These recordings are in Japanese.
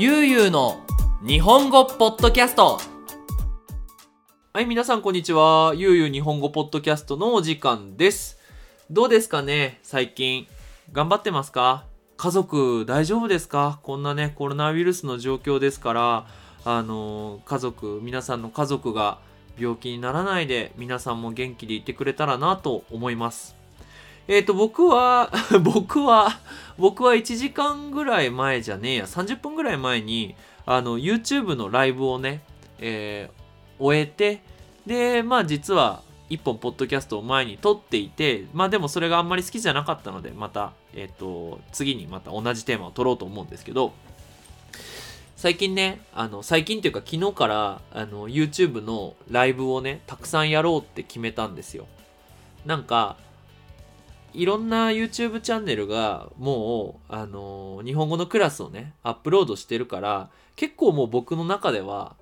ゆうゆうの日本語ポッドキャストはい、皆さんこんにちは。ゆうゆう日本語ポッドキャストのお時間です。どうですかね最近。頑張ってますか？家族大丈夫ですか？こんなね、コロナウイルスの状況ですから、あの家族、皆さんの家族が病気にならないで、皆さんも元気でいてくれたらなと思います。えっ、と、僕は、僕は、僕は1時間ぐらい前じゃねえや、30分ぐらい前に、あの、YouTube のライブをね、えー終えて、で、まあ実は、一本ポッドキャストを前に撮っていて、まあでもそれがあんまり好きじゃなかったので、また、えっ、と、次にまた同じテーマを撮ろうと思うんですけど、最近ね、あの、最近っていうか昨日から、あの、YouTube のライブをね、たくさんやろうって決めたんですよ。なんか、いろんな YouTube チャンネルがもう、あの日本語のクラスをね、アップロードしてるから、結構もう僕の中では、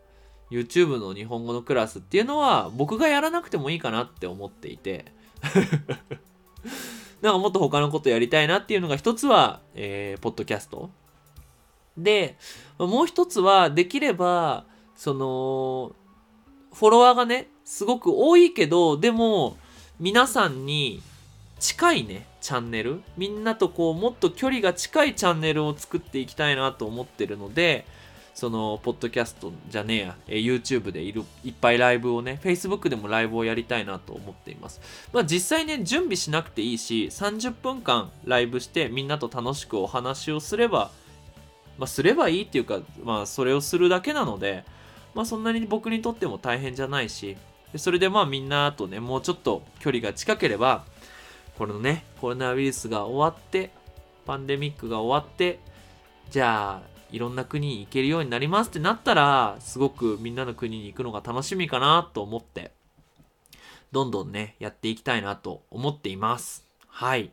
YouTube の日本語のクラスっていうのは、僕がやらなくてもいいかなって思っていて、なんかもっと他のことやりたいなっていうのが一つは、えー、ポッドキャスト。で、もう一つは、できれば、その、フォロワーがね、すごく多いけど、でも、皆さんに近いね、チャンネル。みんなとこう、もっと距離が近いチャンネルを作っていきたいなと思ってるので、その、ポッドキャストじゃねえや、え YouTube でいる、いっぱいライブをね、Facebook でもライブをやりたいなと思っています。まあ実際ね、準備しなくていいし、30分間ライブしてみんなと楽しくお話をすれば、まあすればいいっていうか、まあそれをするだけなので、まあそんなに僕にとっても大変じゃないし、それでまあみんなとね、もうちょっと距離が近ければ、このね、コロナウイルスが終わって、パンデミックが終わって、じゃあ、いろんな国に行けるようになりますってなったら、すごくみんなの国に行くのが楽しみかなと思って、どんどんね、やっていきたいなと思っています。はい。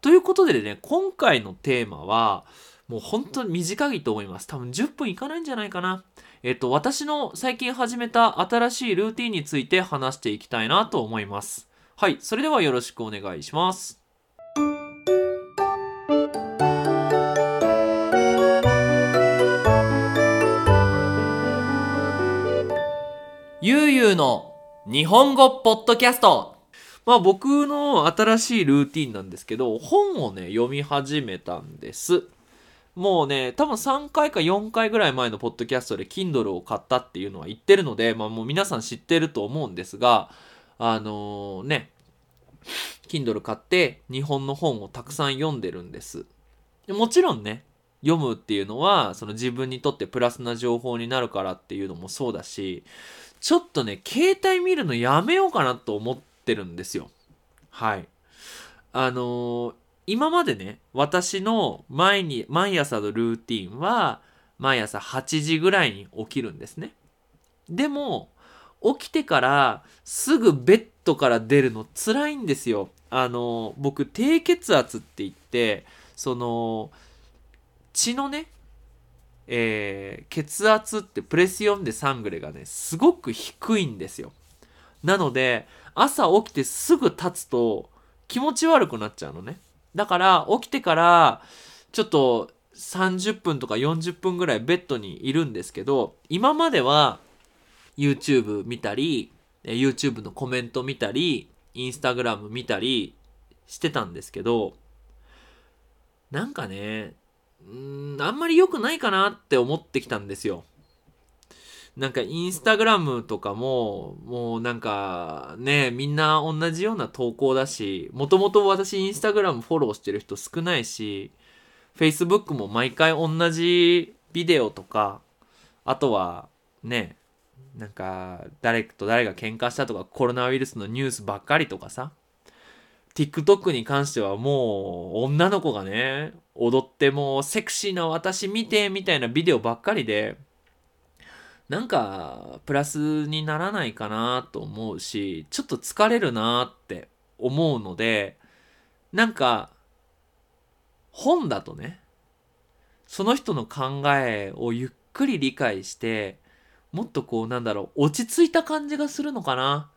ということでね、今回のテーマは、もう本当に短いと思います。多分10分いかないんじゃないかな。えっと、私の最近始めた新しいルーティンについて話していきたいなと思います。はい、それではよろしくお願いします。ゆうゆうの日本語ポッドキャスト。まあ僕の新しいルーティンなんですけど、本をね、読み始めたんです。もうね、多分3回か4回ぐらい前のポッドキャストで Kindle を買ったっていうのは言ってるので、まあもう皆さん知ってると思うんですが、あのね、Kindle 買って日本の本をたくさん読んでるんです。もちろんね、読むっていうのは、その自分にとってプラスな情報になるからっていうのもそうだし、ちょっとね、携帯見るのやめようかなと思ってるんですよ。はい。あのー今までね、私の毎に、毎朝のルーティンは、毎朝8時ぐらいに起きるんですね。でも、起きてからすぐベッドから出るの辛いんですよ。あの僕、低血圧って言って、その、血のね、えー血圧ってプレスヨンでサングレがね、すごく低いんですよ。なので、朝起きてすぐ立つと気持ち悪くなっちゃうのね。だから、起きてから、ちょっと30分とか40分ぐらいベッドにいるんですけど、今までは YouTube 見たり、え YouTube のコメント見たり、Instagram 見たりしてたんですけど、なんかね、うん、あんまり良くないかなって思ってきたんですよ。なんかインスタグラムとかも、もうなんかね、みんな同じような投稿だし、もともと私インスタグラムフォローしてる人少ないし、Facebook も毎回同じビデオとか、あとはね、なんか誰と誰が喧嘩したとかコロナウイルスのニュースばっかりとかさ、TikTok に関してはもう女の子がね、踊ってもうセクシーな私見てみたいなビデオばっかりで、なんかプラスにならないかなと思うし、ちょっと疲れるなって思うので、なんか本だとね、その人の考えをゆっくり理解して、もっとこうなんだろう、落ち着いた感じがするのかな。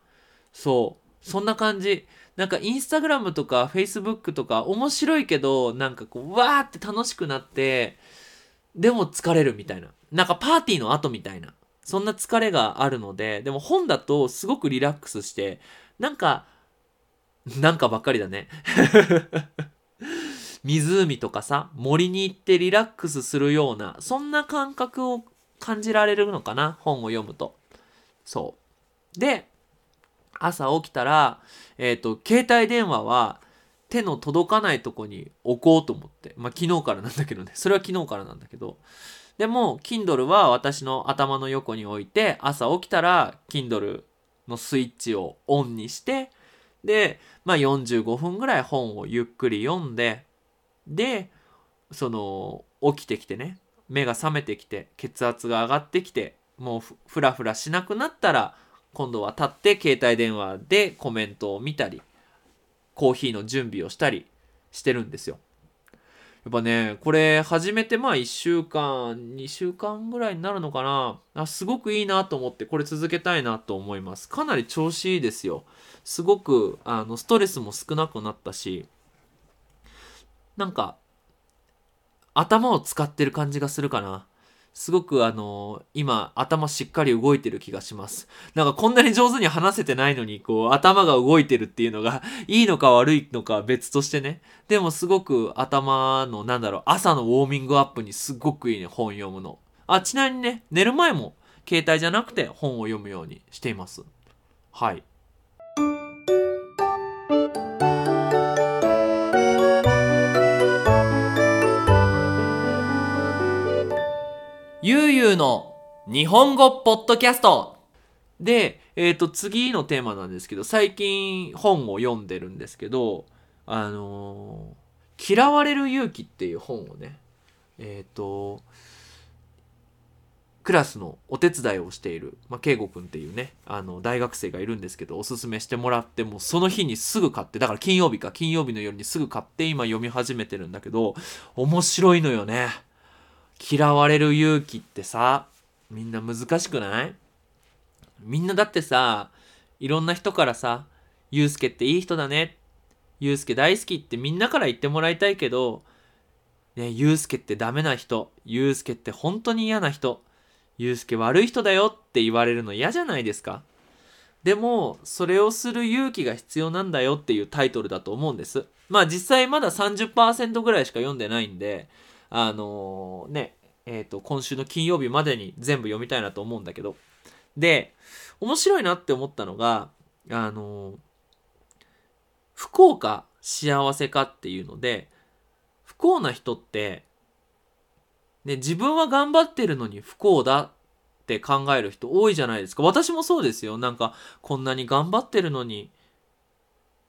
そう。そんな感じ。なんかインスタグラムとかフェイスブックとか面白いけど、なんかこう、わーって楽しくなって、でも疲れるみたいな。なんかパーティーの後みたいな。そんな疲れがあるので、でも本だとすごくリラックスして、なんか、なんかばっかりだね。湖とかさ、森に行ってリラックスするような、そんな感覚を感じられるのかな、本を読むと。そう。で、朝起きたら、えっ、ー、と、携帯電話は手の届かないとこに置こうと思って。まあ、昨日からなんだけどね。それは昨日からなんだけど。でも、Kindle は私の頭の横に置いて、朝起きたら、Kindle のスイッチをオンにして、で、まあ45分ぐらい本をゆっくり読んで、で、その、起きてきてね、目が覚めてきて、血圧が上がってきて、もうふらふらしなくなったら、今度は立って携帯電話でコメントを見たり、コーヒーの準備をしたりしてるんですよ。やっぱね、これ始めてまあ1週間、2週間ぐらいになるのかなあ、すごくいいなと思ってこれ続けたいなと思います。かなり調子いいですよ。すごくあのストレスも少なくなったし、なんか頭を使ってる感じがするかな。すごくあの今頭しっかり動いてる気がします。なんかこんなに上手に話せてないのにこう頭が動いてるっていうのが いいのか悪いのか別としてね。でもすごく頭のなんだろう朝のウォーミングアップにすっごくいいね本読むの。あ、ちなみにね寝る前も携帯じゃなくて本を読むようにしています。はい。ゆうゆうの日本語ポッドキャストで、えっ、ー、と、次のテーマなんですけど、最近本を読んでるんですけど、あのー、嫌われる勇気っていう本をね、えっ、ー、と、クラスのお手伝いをしている、まあ、圭吾くんっていうね、あの、大学生がいるんですけど、おすすめしてもらって、もうその日にすぐ買って、だから金曜日か、金曜日の夜にすぐ買って今読み始めてるんだけど、面白いのよね。嫌われる勇気ってさ、みんな難しくない？みんなだってさ、いろんな人からさ、ゆうすけっていい人だね。ゆうすけ大好きってみんなから言ってもらいたいけど、ね、ゆうすけってダメな人。ゆうすけって本当に嫌な人。ゆうすけ悪い人だよって言われるの嫌じゃないですか。でも、それをする勇気が必要なんだよっていうタイトルだと思うんです。まあ実際まだ30%ぐらいしか読んでないんで、あのー、ね、えっ、ー、と、今週の金曜日までに全部読みたいなと思うんだけど。で、面白いなって思ったのが、あのー、不幸か幸せかっていうので、不幸な人って、ね、自分は頑張ってるのに不幸だって考える人多いじゃないですか。私もそうですよ。なんか、こんなに頑張ってるのに、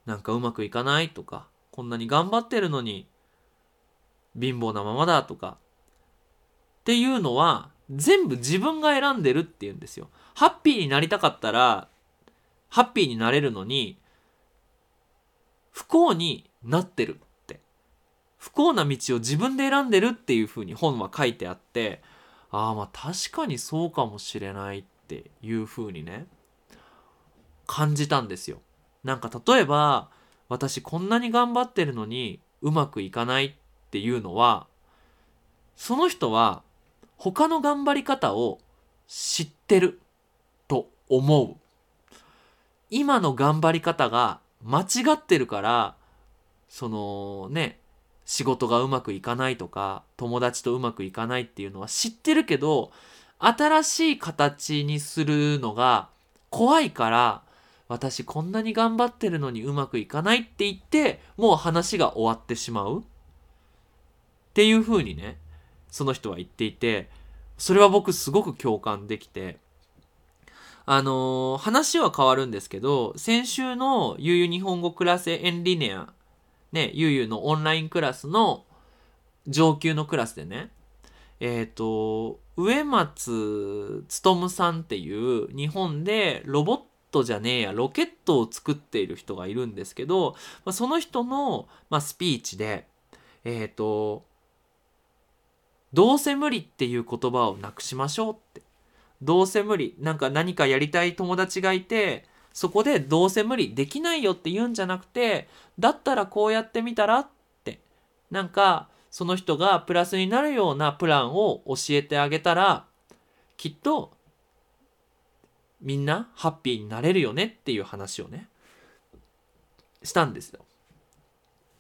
なんかうまくいかないとか、こんなに頑張ってるのに、貧乏なままだとかっていうのは全部自分が選んでるっていうんですよ。ハッピーになりたかったらハッピーになれるのに不幸になってるって不幸な道を自分で選んでるっていうふうに本は書いてあってああまあ確かにそうかもしれないっていうふうにね感じたんですよ。なんか例えば私こんなに頑張ってるのにうまくいかないっていうのはその人は他の頑張り方を知ってると思う。今の頑張り方が間違ってるからそのね仕事がうまくいかないとか友達とうまくいかないっていうのは知ってるけど新しい形にするのが怖いから私こんなに頑張ってるのにうまくいかないって言ってもう話が終わってしまう。っていうふうにねその人は言っていてそれは僕すごく共感できてあのー、話は変わるんですけど先週のゆうゆう日本語クラスエンリネアねゆうゆうのオンラインクラスの上級のクラスでねえっ、ー、と植松勉さんっていう日本でロボットじゃねえやロケットを作っている人がいるんですけど、まあ、その人の、まあ、スピーチでえっ、ー、とどうせ無理っていう言葉をなくしましょうって。どうせ無理。なんか何かやりたい友達がいて、そこでどうせ無理できないよって言うんじゃなくて、だったらこうやってみたらって。なんか、その人がプラスになるようなプランを教えてあげたらきっとみんなハッピーになれるよねっていう話をねしたんですよ。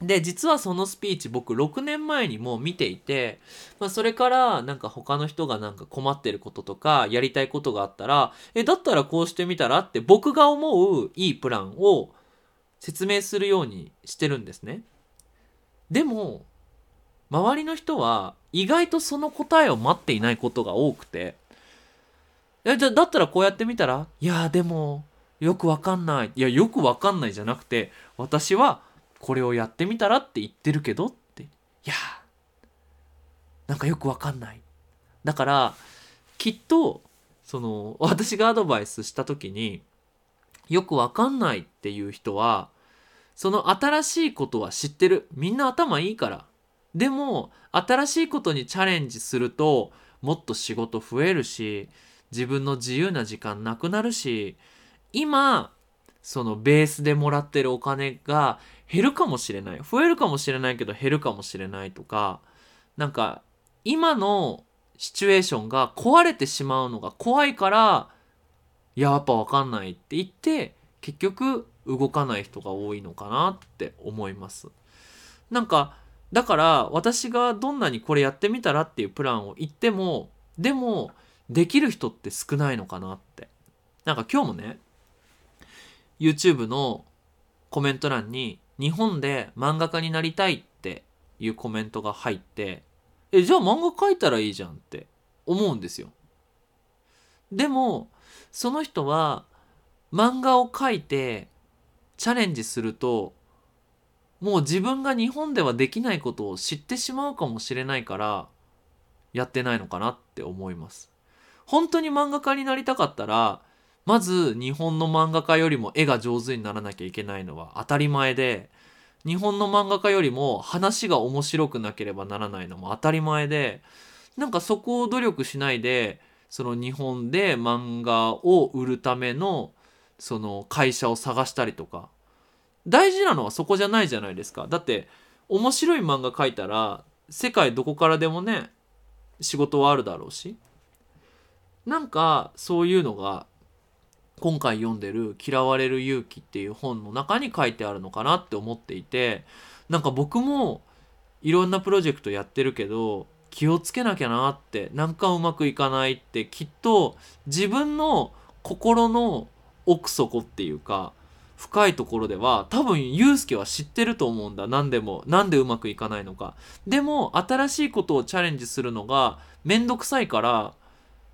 で実はそのスピーチ僕6年前にも見ていて、まあ、それからなんか他の人がなんか困ってることとかやりたいことがあったらえだったらこうしてみたらって僕が思ういいプランを説明するようにしてるんですね。でも周りの人は意外とその答えを待っていないことが多くてえじゃだったらこうやってみたら？いやでもよくわかんないいやよくわかんないじゃなくて私はこれをやってみたらって言ってるけどって。いやなんかよくわかんない。だからきっとその私がアドバイスした時によくわかんないっていう人はその新しいことは知ってる。みんな頭いいから。でも新しいことにチャレンジするともっと仕事増えるし自分の自由な時間なくなるし今そのベースでもらってるお金が減るかもしれない。増えるかもしれないけど減るかもしれないとかなんか今のシチュエーションが壊れてしまうのが怖いからやっぱ分かんないって言って結局動かない人が多いのかなって思います。なんかだから私がどんなにこれやってみたらっていうプランを言ってもでもできる人って少ないのかなって。なんか今日もね YouTube のコメント欄に日本で漫画家になりたいっていうコメントが入ってえじゃあ漫画描いたらいいじゃんって思うんですよ。でもその人は漫画を描いてチャレンジするともう自分が日本ではできないことを知ってしまうかもしれないからやってないのかなって思います。本当に漫画家になりたかったらまず日本の漫画家よりも絵が上手にならなきゃいけないのは当たり前で日本の漫画家よりも話が面白くなければならないのも当たり前でなんかそこを努力しないでその日本で漫画を売るためのその会社を探したりとか。大事なのはそこじゃないじゃないですか。だって面白い漫画描いたら世界どこからでもね仕事はあるだろうし。なんかそういうのが今回読んでる「嫌われる勇気」っていう本の中に書いてあるのかなって思っていてなんか僕もいろんなプロジェクトやってるけど気をつけなきゃなってなんかうまくいかないってきっと自分の心の奥底っていうか深いところでは多分ユうスケは知ってると思うんだ。何でも何でうまくいかないのか。でも新しいことをチャレンジするのがめんどくさいから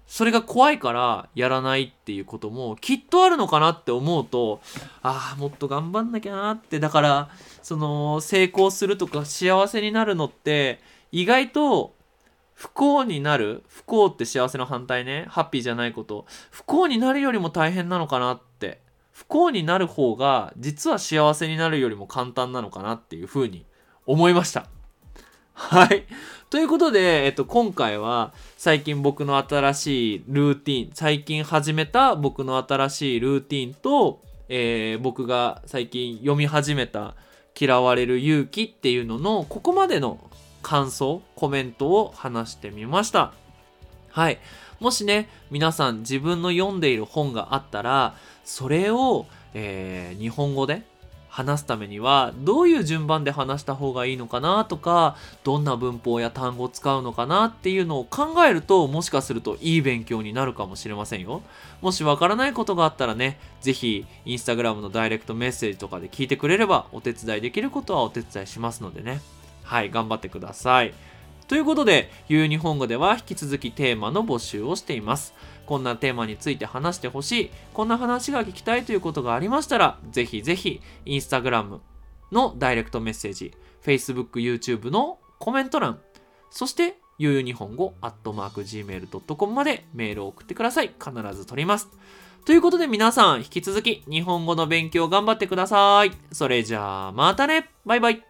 それが怖いからやらないっていうこともきっとあるのかなって思うとああもっと頑張んなきゃなって。だからその成功するとか幸せになるのって意外と不幸になる。不幸って幸せの反対ね。ハッピーじゃないこと。不幸になるよりも大変なのかなって。不幸になる方が実は幸せになるよりも簡単なのかなっていうふうに思いました。はい。ということで、えっと、今回は最近僕の新しいルーティン、最近始めた僕の新しいルーティンと、えー、僕が最近読み始めた嫌われる勇気っていうのの、ここまでの感想、コメントを話してみました。はい。もしね、皆さん自分の読んでいる本があったら、それを、えー、日本語で話すためにはどういう順番で話した方がいいのかなとかどんな文法や単語を使うのかなっていうのを考えるともしかするといい勉強になるかもしれませんよ。もしわからないことがあったらね是非インスタグラムのダイレクトメッセージとかで聞いてくれればお手伝いできることはお手伝いしますのでね。はい頑張ってください。ということで、ゆう日本語では引き続きテーマの募集をしています。こんなテーマについて話してほしい、こんな話が聞きたいということがありましたら、ぜひぜひ、インスタグラムのダイレクトメッセージ、Facebook、YouTube のコメント欄、そして、ゆうゆう日本語、アットマーク Gmail.com までメールを送ってください。必ず取ります。ということで皆さん、引き続き日本語の勉強頑張ってください。それじゃあ、またねバイバイ